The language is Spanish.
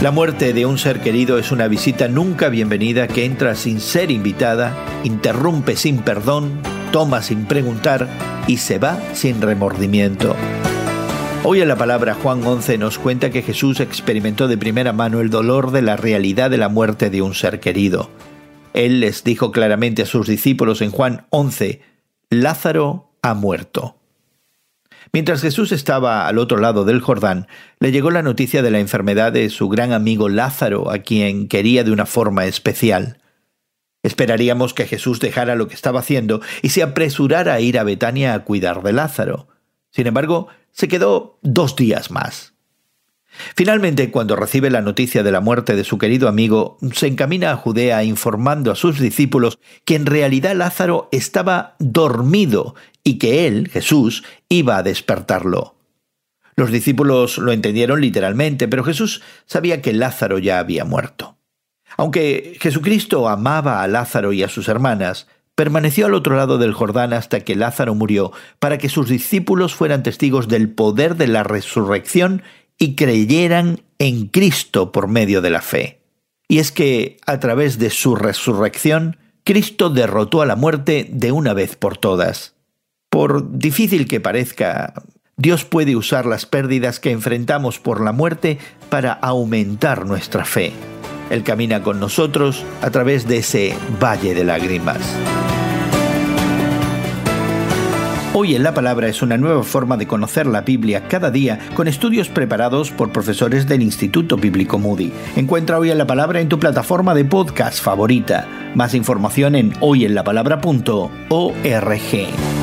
La muerte de un ser querido es una visita nunca bienvenida que entra sin ser invitada, interrumpe sin perdón, toma sin preguntar y se va sin remordimiento. Hoy en la palabra Juan 11 nos cuenta que Jesús experimentó de primera mano el dolor de la realidad de la muerte de un ser querido. Él les dijo claramente a sus discípulos en Juan 11, Lázaro ha muerto. Mientras Jesús estaba al otro lado del Jordán, le llegó la noticia de la enfermedad de su gran amigo Lázaro, a quien quería de una forma especial. Esperaríamos que Jesús dejara lo que estaba haciendo y se apresurara a ir a Betania a cuidar de Lázaro. Sin embargo, se quedó dos días más. Finalmente, cuando recibe la noticia de la muerte de su querido amigo, se encamina a Judea informando a sus discípulos que en realidad Lázaro estaba dormido y que él, Jesús, iba a despertarlo. Los discípulos lo entendieron literalmente, pero Jesús sabía que Lázaro ya había muerto. Aunque Jesucristo amaba a Lázaro y a sus hermanas, permaneció al otro lado del Jordán hasta que Lázaro murió, para que sus discípulos fueran testigos del poder de la resurrección y creyeran en Cristo por medio de la fe. Y es que, a través de su resurrección, Cristo derrotó a la muerte de una vez por todas. Por difícil que parezca, Dios puede usar las pérdidas que enfrentamos por la muerte para aumentar nuestra fe. Él camina con nosotros a través de ese valle de lágrimas. Hoy en la Palabra es una nueva forma de conocer la Biblia cada día con estudios preparados por profesores del Instituto Bíblico Moody. Encuentra Hoy en la Palabra en tu plataforma de podcast favorita. Más información en hoyenlapalabra.org.